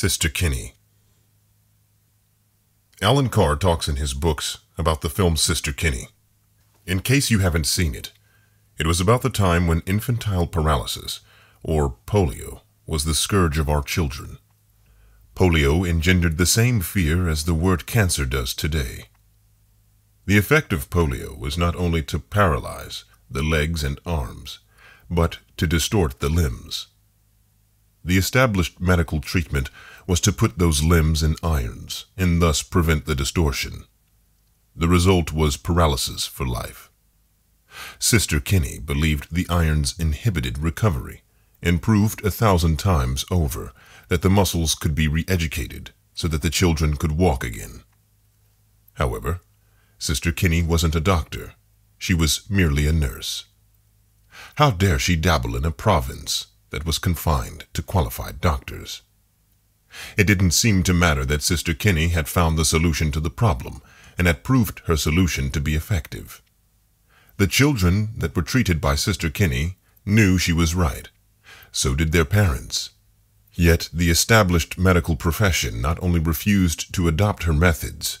Sister Kenny. Allen Carr talks in his books about the film Sister Kenny. In case you haven't seen it, it was about the time when infantile paralysis, or polio, was the scourge of our children. Polio engendered the same fear as the word cancer does today. The effect of polio was not only to paralyze the legs and arms, but to distort the limbs. The established medical treatment was to put those limbs in irons and thus prevent the distortion. The result was paralysis for life. Sister Kenny believed the irons inhibited recovery and proved a thousand times over that the muscles could be re-educated so that the children could walk again. However, Sister Kenny wasn't a doctor. She was merely a nurse. How dare she dabble in a province that was confined to qualified doctors? It didn't seem to matter that Sister Kenny had found the solution to the problem and had proved her solution to be effective. The children that were treated by Sister Kenny knew she was right. So did their parents. Yet the established medical profession not only refused to adopt her methods,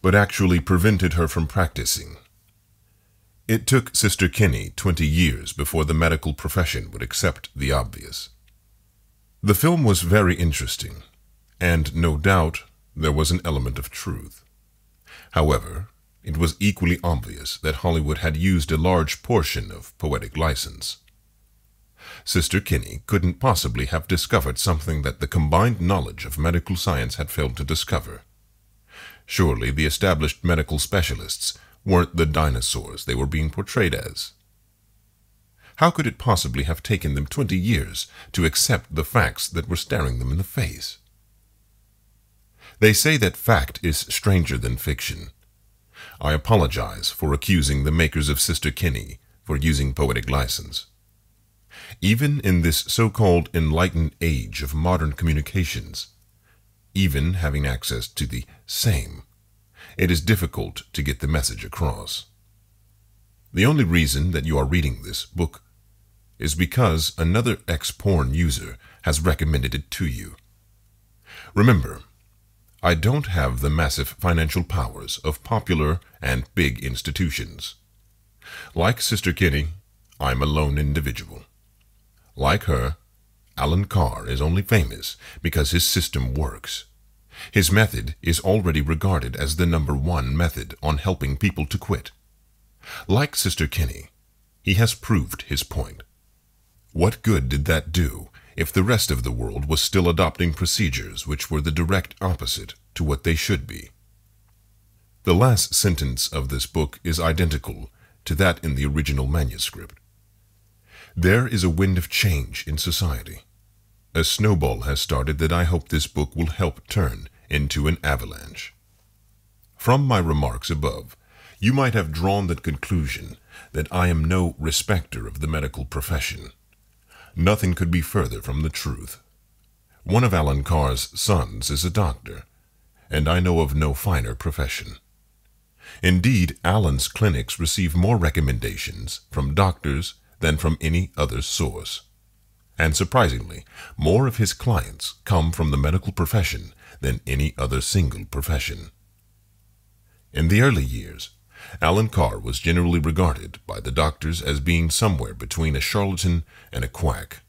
but actually prevented her from practicing. It took Sister Kenny 20 years before the medical profession would accept the obvious. The film was very interesting, and no doubt there was an element of truth. However, it was equally obvious that Hollywood had used a large portion of poetic license. Sister Kenny couldn't possibly have discovered something that the combined knowledge of medical science had failed to discover. Surely the established medical specialists weren't the dinosaurs they were being portrayed as. How could it possibly have taken them 20 years to accept the facts that were staring them in the face? They say that fact is stranger than fiction. I apologize for accusing the makers of Sister Kenny for using poetic license. Even in this so-called enlightened age of modern communications, even having access to the same, it is difficult to get the message across. The only reason that you are reading this book is because another ex-porn user has recommended it to you. Remember, I don't have the massive financial powers of popular and big institutions. Like Sister Kenny, I'm a lone individual. Like her, Allen Carr is only famous because his system works. His method is already regarded as the number one method on helping people to quit. Like Sister Kenny, he has proved his point. What good did that do if the rest of the world was still adopting procedures which were the direct opposite to what they should be? The last sentence of this book is identical to that in the original manuscript. There is a wind of change in society. A snowball has started that I hope this book will help turn into an avalanche. From my remarks above, you might have drawn the conclusion that I am no respecter of the medical profession. Nothing could be further from the truth. One of Allen Carr's sons is a doctor, and I know of no finer profession. Indeed, Allen's clinics receive more recommendations from doctors than from any other source. And surprisingly, more of his clients come from the medical profession than any other single profession. In the early years, Allen Carr was generally regarded by the doctors as being somewhere between a charlatan and a quack.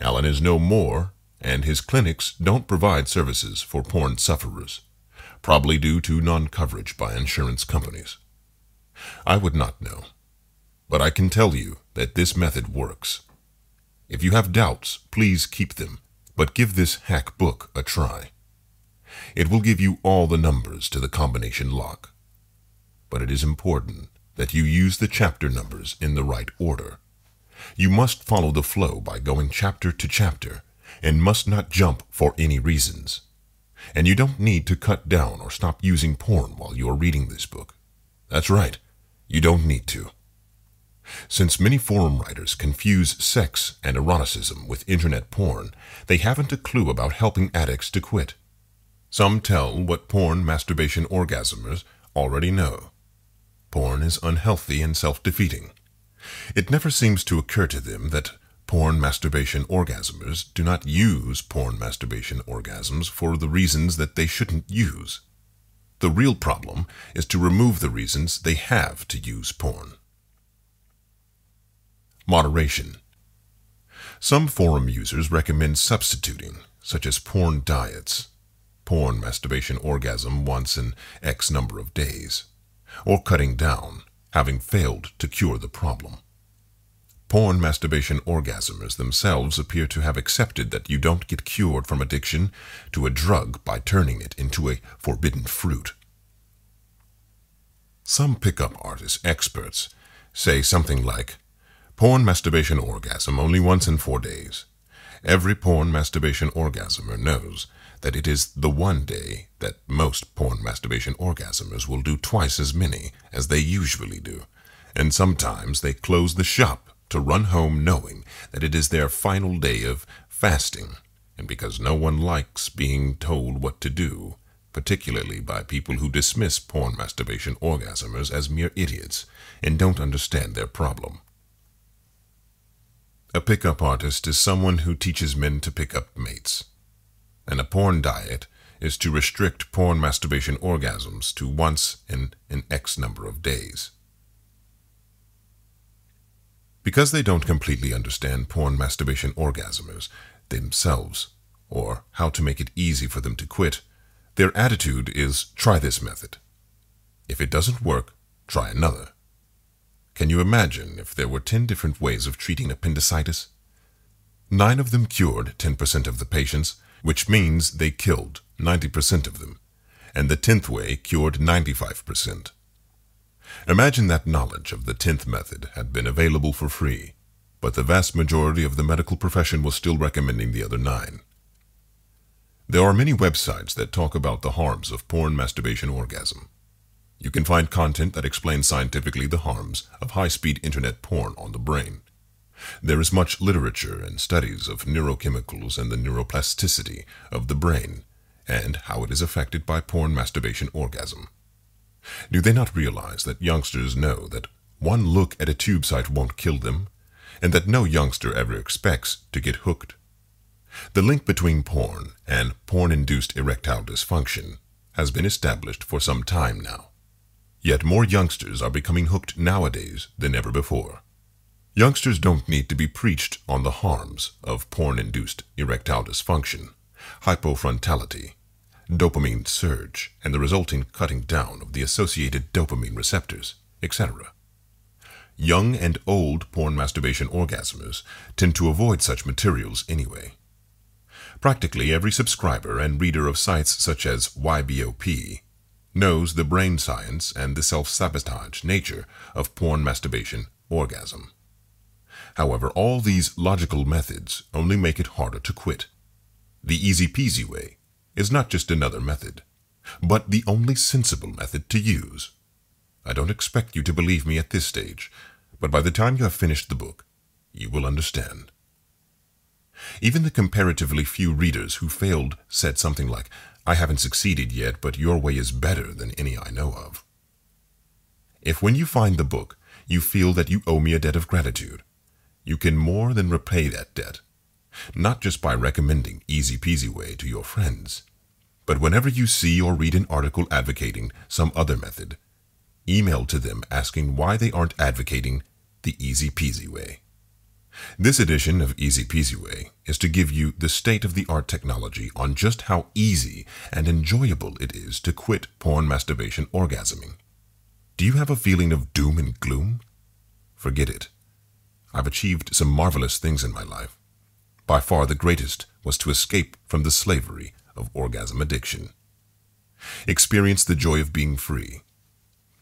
Allen is no more, and his clinics don't provide services for porn sufferers, probably due to non-coverage by insurance companies. I would not know. But I can tell you that this method works. If you have doubts, please keep them, but give this hack book a try. It will give you all the numbers to the combination lock. But it is important that you use the chapter numbers in the right order. You must follow the flow by going chapter to chapter and must not jump for any reasons. And you don't need to cut down or stop using porn while you are reading this book. That's right, you don't need to. Since many forum writers confuse sex and eroticism with internet porn, they haven't a clue about helping addicts to quit. Some tell what porn masturbation orgasmers already know. Porn is unhealthy and self-defeating. It never seems to occur to them that porn masturbation orgasmers do not use porn masturbation orgasms for the reasons that they shouldn't use. The real problem is to remove the reasons they have to use porn. Moderation. Some forum users recommend substituting, such as porn diets, porn masturbation orgasm once in X number of days, or cutting down, having failed to cure the problem. Porn masturbation orgasmers themselves appear to have accepted that you don't get cured from addiction to a drug by turning it into a forbidden fruit. Some pickup artist experts say something like, porn masturbation orgasm only once in four days. Every porn masturbation orgasmer knows that it is the one day that most porn masturbation orgasmers will do twice as many as they usually do, and sometimes they close the shop to run home knowing that it is their final day of fasting, and because no one likes being told what to do, particularly by people who dismiss porn masturbation orgasmers as mere idiots and don't understand their problem. A pickup artist is someone who teaches men to pick up mates, and a porn diet is to restrict porn masturbation orgasms to once in an X number of days. Because they don't completely understand porn masturbation orgasmers themselves, or how to make it easy for them to quit, their attitude is try this method. If it doesn't work, try another. Can you imagine if there were 10 different ways of treating appendicitis? Nine of them cured 10% of the patients, which means they killed 90% of them, and the 10th way cured 95%. Imagine that knowledge of the 10th method had been available for free, but the vast majority of the medical profession was still recommending the other nine. There are many websites that talk about the harms of porn masturbation orgasm. You can find content that explains scientifically the harms of high-speed internet porn on the brain. There is much literature and studies of neurochemicals and the neuroplasticity of the brain and how it is affected by porn masturbation orgasm. Do they not realize that youngsters know that one look at a tube site won't kill them, and that no youngster ever expects to get hooked? The link between porn and porn-induced erectile dysfunction has been established for some time now. Yet more youngsters are becoming hooked nowadays than ever before. Youngsters don't need to be preached on the harms of porn-induced erectile dysfunction, hypofrontality, dopamine surge, and the resulting cutting down of the associated dopamine receptors, etc. Young and old porn masturbation orgasmers tend to avoid such materials anyway. Practically every subscriber and reader of sites such as YBOP knows the brain science and the self-sabotage nature of porn masturbation orgasm. However, all these logical methods only make it harder to quit. The easy peasy way is not just another method, but the only sensible method to use. I don't expect you to believe me at this stage, but by the time you have finished the book, you will understand. Even the comparatively few readers who failed said something like, I haven't succeeded yet, but your way is better than any I know of. If when you find the book, you feel that you owe me a debt of gratitude, you can more than repay that debt not just by recommending Easy Peasy Way to your friends, but whenever you see or read an article advocating some other method, email to them asking why they aren't advocating the Easy Peasy Way. This edition of Easy Peasy Way is to give you the state-of-the-art technology on just how easy and enjoyable it is to quit porn masturbation orgasming. Do you have a feeling of doom and gloom? Forget it. I've achieved some marvelous things in my life. By far the greatest was to escape from the slavery of orgasm addiction. Experience the joy of being free.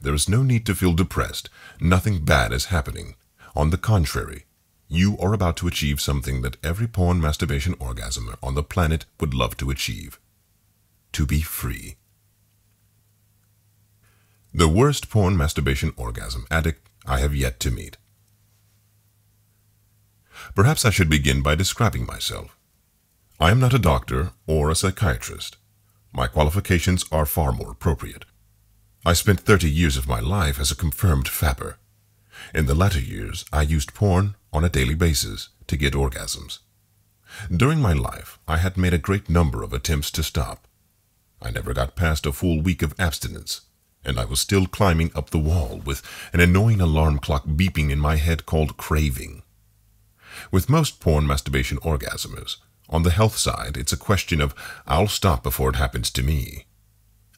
There is no need to feel depressed. Nothing bad is happening. On the contrary, you are about to achieve something that every porn masturbation orgasmer on the planet would love to achieve. To be free. The worst porn masturbation orgasm addict I have yet to meet. Perhaps I should begin by describing myself. I am not a doctor or a psychiatrist. My qualifications are far more appropriate. I spent 30 years of my life as a confirmed fapper. In the latter years, I used porn on a daily basis to get orgasms. During my life, I had made a great number of attempts to stop. I never got past a full week of abstinence, and I was still climbing up the wall with an annoying alarm clock beeping in my head called craving. With most porn masturbation orgasms, on the health side, it's a question of I'll stop before it happens to me.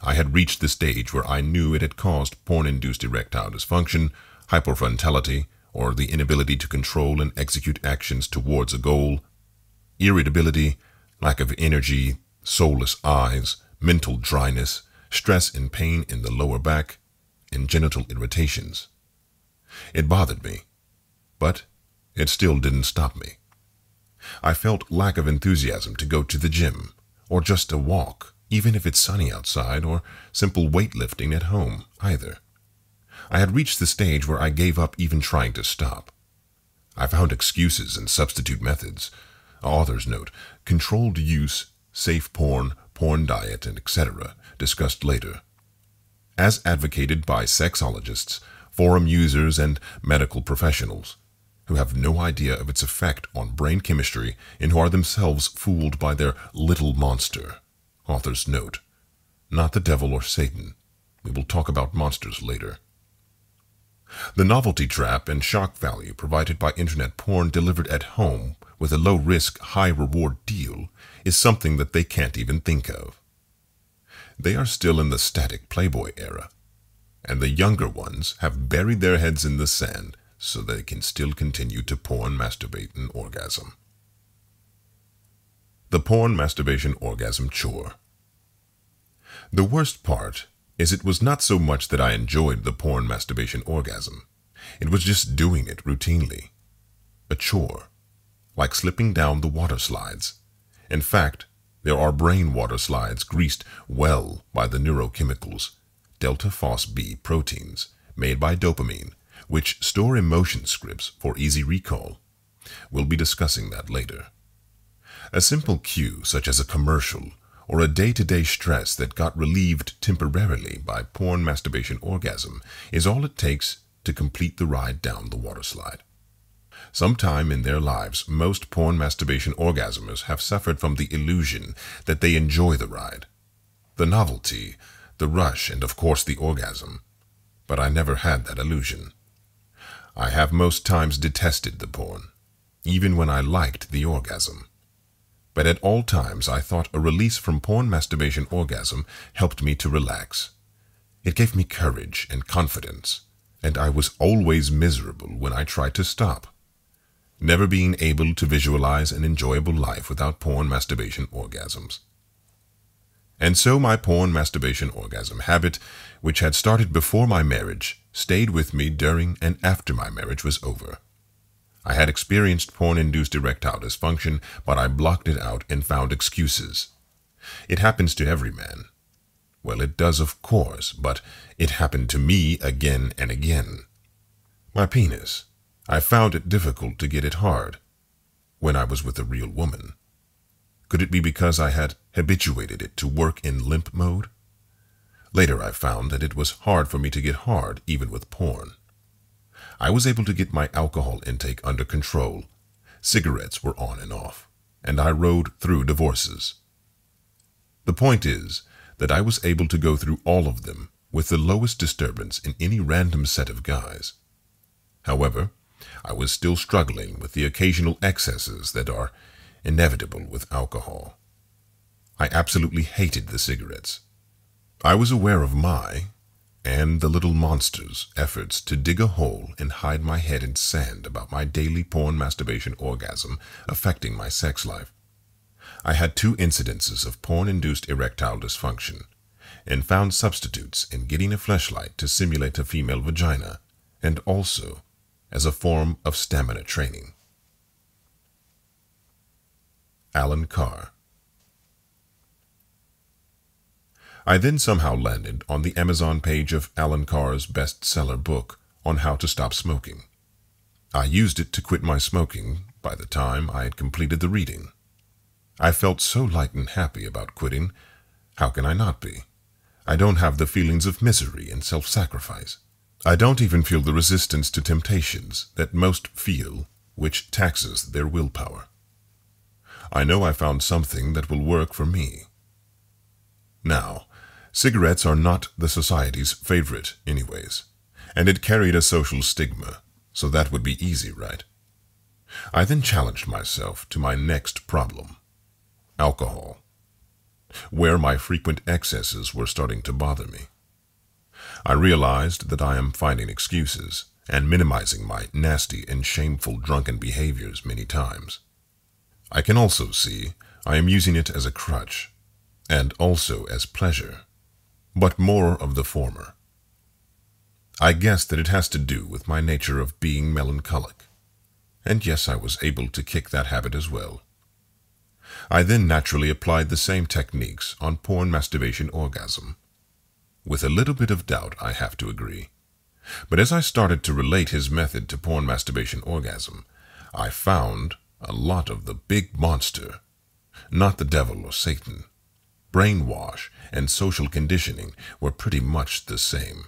I had reached the stage where I knew it had caused porn-induced erectile dysfunction, hypofrontality, or the inability to control and execute actions towards a goal, irritability, lack of energy, soulless eyes, mental dryness, stress and pain in the lower back, and genital irritations. It bothered me, but it still didn't stop me. I felt lack of enthusiasm to go to the gym, or just a walk, even if it's sunny outside, or simple weightlifting at home, either. I had reached the stage where I gave up even trying to stop. I found excuses and substitute methods. Author's note, controlled use, safe porn, porn diet, and etc., discussed later. As advocated by sexologists, forum users, and medical professionals, who have no idea of its effect on brain chemistry and who are themselves fooled by their little monster. Author's note, not the devil or Satan. We will talk about monsters later. The novelty trap and shock value provided by internet porn delivered at home with a low risk, high reward deal is something that they can't even think of. They are still in the static Playboy era, and the younger ones have buried their heads in the sand so they can still continue to porn, masturbate, and orgasm. The porn masturbation orgasm chore. The worst part is it was not so much that I enjoyed the porn masturbation orgasm. It was just doing it routinely. A chore. Like slipping down the water slides. In fact, there are brain water slides greased well by the neurochemicals, delta FosB proteins, made by dopamine, which store emotion scripts for easy recall. We'll be discussing that later. A simple cue, such as a commercial, or a day-to-day stress that got relieved temporarily by porn masturbation orgasm is all it takes to complete the ride down the water slide. Sometime in their lives, most porn masturbation orgasmers have suffered from the illusion that they enjoy the ride, the novelty, the rush, and of course the orgasm. But I never had that illusion. I have most times detested the porn, even when I liked the orgasm but at all times I thought a release from porn masturbation orgasm helped me to relax. It gave me courage and confidence, and I was always miserable when I tried to stop. Never being able to visualize an enjoyable life without porn masturbation orgasms. And so my porn masturbation orgasm habit, which had started before my marriage, stayed with me during and after my marriage was over. I had experienced porn-induced erectile dysfunction, but I blocked it out and found excuses. It happens to every man. Well, it does, of course, but it happened to me again and again. My penis. I found it difficult to get it hard when I was with a real woman. Could it be because I had habituated it to work in limp mode? Later I found that it was hard for me to get hard even with porn. I was able to get my alcohol intake under control. Cigarettes were on and off, and I rode through divorces. The point is that I was able to go through all of them with the lowest disturbance in any random set of guys. However, I was still struggling with the occasional excesses that are inevitable with alcohol. I absolutely hated the cigarettes. I was aware of my, and the little monster's efforts to dig a hole and hide my head in sand about my daily porn masturbation orgasm affecting my sex life. I had two incidences of porn-induced erectile dysfunction and found substitutes in getting a fleshlight to simulate a female vagina and also as a form of stamina training. Allen Carr I then somehow landed on the Amazon page of Allen Carr's bestseller book on how to stop smoking. I used it to quit my smoking by the time I had completed the reading. I felt so light and happy about quitting. How can I not be? I don't have the feelings of misery and self-sacrifice. I don't even feel the resistance to temptations that most feel which taxes their willpower. I know I found something that will work for me. Now, cigarettes are not the society's favorite anyways, and it carried a social stigma, so that would be easy, right? I then challenged myself to my next problem, alcohol, where my frequent excesses were starting to bother me. I realized that I am finding excuses and minimizing my nasty and shameful drunken behaviors many times. I can also see I am using it as a crutch, and also as pleasure, but more of the former. I guess that it has to do with my nature of being melancholic, and yes, I was able to kick that habit as well. I then naturally applied the same techniques on porn masturbation orgasm. With a little bit of doubt, I have to agree. But as I started to relate his method to porn masturbation orgasm, I found a lot of the big monster, not the devil or Satan. Brainwash and social conditioning were pretty much the same.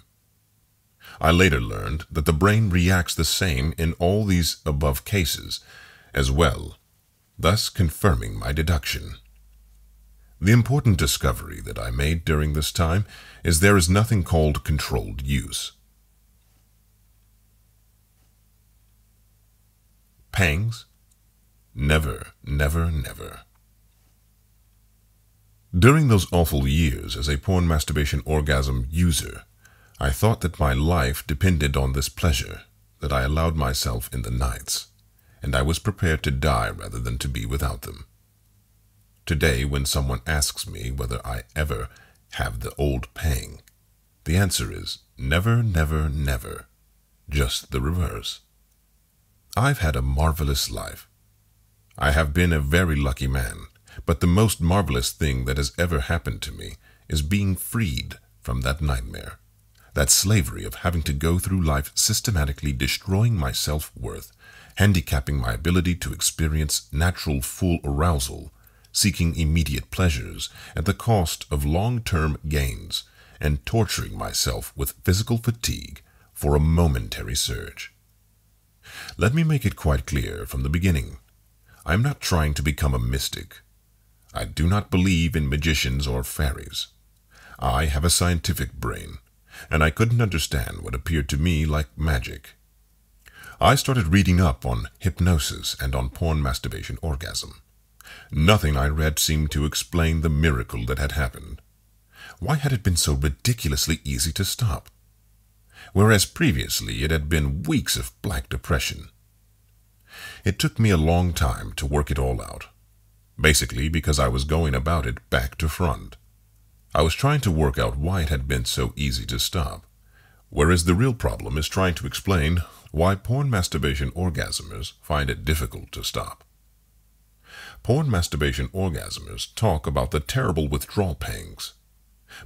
I later learned that the brain reacts the same in all these above cases as well, thus confirming my deduction. The important discovery that I made during this time is there is nothing called controlled use. Pangs? Never, never, never. During those awful years as a porn masturbation orgasm user, I thought that my life depended on this pleasure that I allowed myself in the nights, and I was prepared to die rather than to be without them. Today, when someone asks me whether I ever have the old pang, the answer is never, never, never, just the reverse. I've had a marvelous life. I have been a very lucky man, but the most marvelous thing that has ever happened to me is being freed from that nightmare, that slavery of having to go through life systematically destroying my self-worth, handicapping my ability to experience natural full arousal, seeking immediate pleasures at the cost of long-term gains, and torturing myself with physical fatigue for a momentary surge. Let me make it quite clear from the beginning. I am not trying to become a mystic. I do not believe in magicians or fairies. I have a scientific brain, and I couldn't understand what appeared to me like magic. I started reading up on hypnosis and on porn masturbation orgasm. Nothing I read seemed to explain the miracle that had happened. Why had it been so ridiculously easy to stop? whereas previously it had been weeks of black depression. It took me a long time to work it all out, basically because I was going about it back to front. I was trying to work out why it had been so easy to stop, whereas the real problem is trying to explain why porn masturbation orgasmers find it difficult to stop. Porn masturbation orgasmers talk about the terrible withdrawal pangs.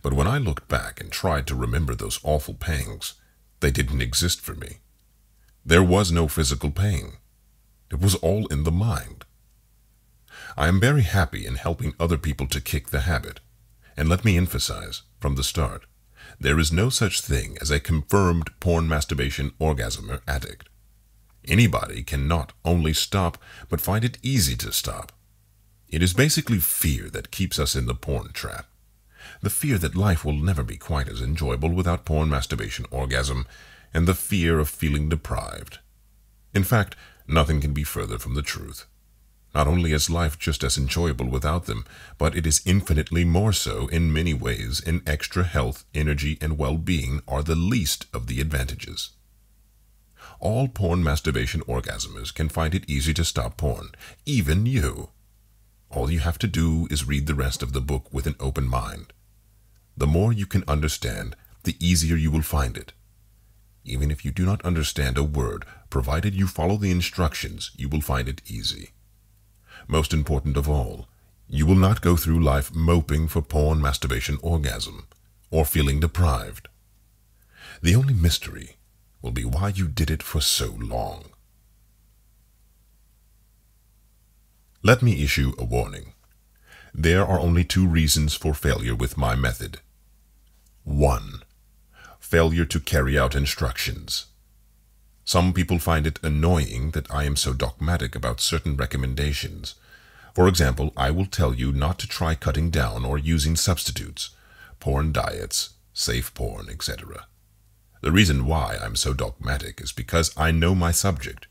But when I looked back and tried to remember those awful pangs, they didn't exist for me. There was no physical pain. It was all in the mind. I am very happy in helping other people to kick the habit. And let me emphasize, from the start, there is no such thing as a confirmed porn masturbation orgasmer addict. Anybody can not only stop, but find it easy to stop. It is basically fear that keeps us in the porn trap the fear that life will never be quite as enjoyable without porn masturbation orgasm, and the fear of feeling deprived. In fact, nothing can be further from the truth. Not only is life just as enjoyable without them, but it is infinitely more so in many ways, and extra health, energy, and well-being are the least of the advantages. All porn masturbation orgasmers can find it easy to stop porn, even you. All you have to do is read the rest of the book with an open mind. The more you can understand, the easier you will find it. Even if you do not understand a word, provided you follow the instructions, you will find it easy. Most important of all, you will not go through life moping for porn masturbation orgasm or feeling deprived. The only mystery will be why you did it for so long. Let me issue a warning. There are only two reasons for failure with my method. 1. Failure to carry out instructions. Some people find it annoying that I am so dogmatic about certain recommendations. For example, I will tell you not to try cutting down or using substitutes, porn diets, safe porn, etc. The reason why I'm so dogmatic is because I know my subject.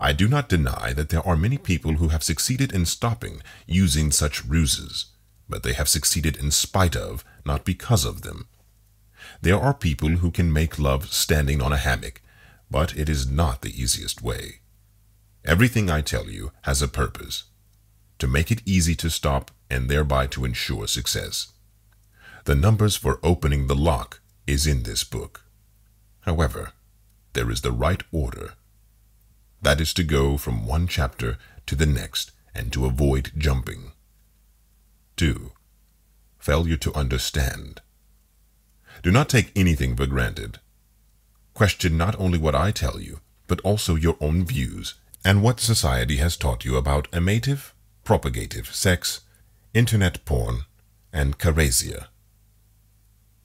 I do not deny that there are many people who have succeeded in stopping using such ruses, but they have succeeded in spite of, not because of them. There are people who can make love standing on a hammock, but it is not the easiest way. Everything I tell you has a purpose, to make it easy to stop and thereby to ensure success. The numbers for opening the lock is in this book. However, there is the right order. That is to go from one chapter to the next and to avoid jumping. 2. Failure to understand. Do not take anything for granted. Question not only what I tell you, but also your own views and what society has taught you about amative, propagative sex, internet porn, and karezza.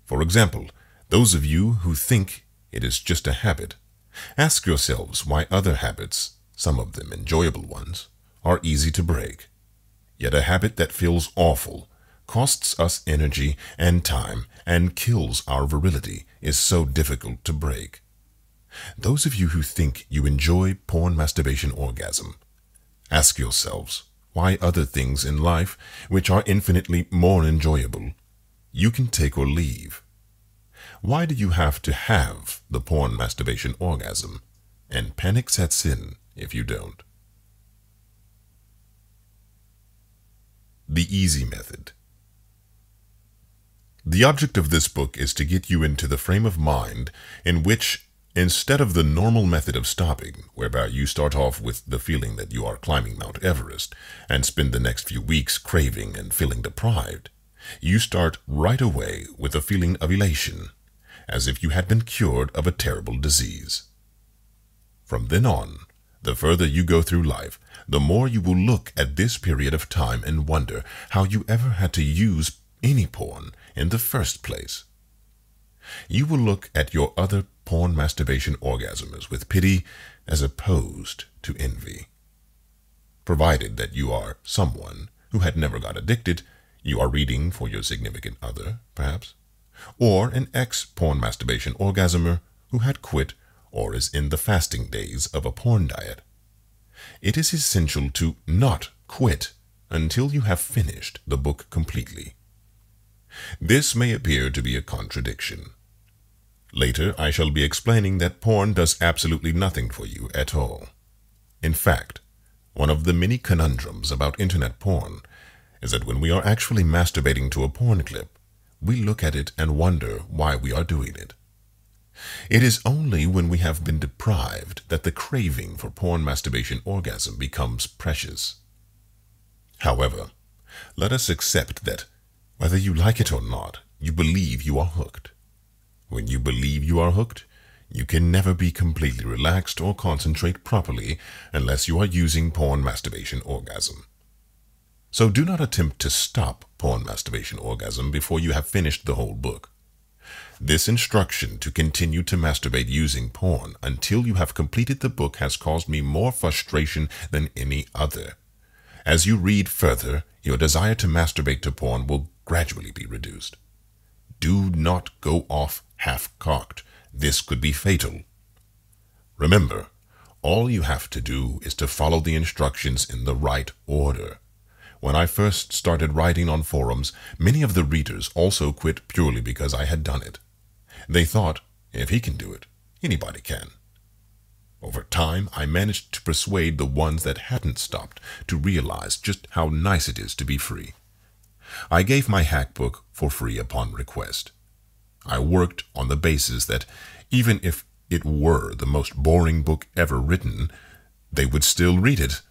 For example, those of you who think it is just a habit, ask yourselves why other habits, some of them enjoyable ones, are easy to break. Yet a habit that feels awful, costs us energy and time, and kills our virility is so difficult to break. Those of you who think you enjoy porn masturbation orgasm, ask yourselves why other things in life, which are infinitely more enjoyable, you can take or leave. Why do you have to have the porn masturbation orgasm? And panic sets in if you don't. The Easy Method the object of this book is to get you into the frame of mind in which, instead of the normal method of stopping, whereby you start off with the feeling that you are climbing Mount Everest and spend the next few weeks craving and feeling deprived, you start right away with a feeling of elation, as if you had been cured of a terrible disease. From then on, the further you go through life, the more you will look at this period of time and wonder how you ever had to use any porn in the first place. You will look at your other porn masturbation orgasms with pity as opposed to envy. Provided that you are someone who had never got addicted, you are reading for your significant other, perhaps, or an ex-porn masturbation orgasmer who had quit or is in the fasting days of a porn diet. It is essential to not quit until you have finished the book completely. This may appear to be a contradiction. Later, I shall be explaining that porn does absolutely nothing for you at all. In fact, one of the many conundrums about internet porn is that when we are actually masturbating to a porn clip, we look at it and wonder why we are doing it. It is only when we have been deprived that the craving for porn masturbation orgasm becomes precious. However, let us accept that whether you like it or not, you believe you are hooked. When you believe you are hooked, you can never be completely relaxed or concentrate properly unless you are using porn masturbation orgasm. So do not attempt to stop porn masturbation orgasm before you have finished the whole book. This instruction to continue to masturbate using porn until you have completed the book has caused me more frustration than any other. As you read further, your desire to masturbate to porn will gradually be reduced. Do not go off half-cocked. This could be fatal. Remember, all you have to do is to follow the instructions in the right order. When I first started writing on forums, many of the readers also quit purely because I had done it. They thought, if he can do it, anybody can. Over time, I managed to persuade the ones that hadn't stopped to realize just how nice it is to be free. I gave my hack book for free upon request. I worked on the basis that even if it were the most boring book ever written, they would still read it,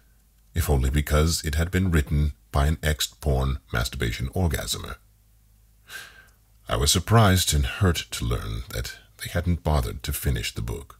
if only because it had been written by an ex-porn masturbation orgasmer. I was surprised and hurt to learn that they hadn't bothered to finish the book.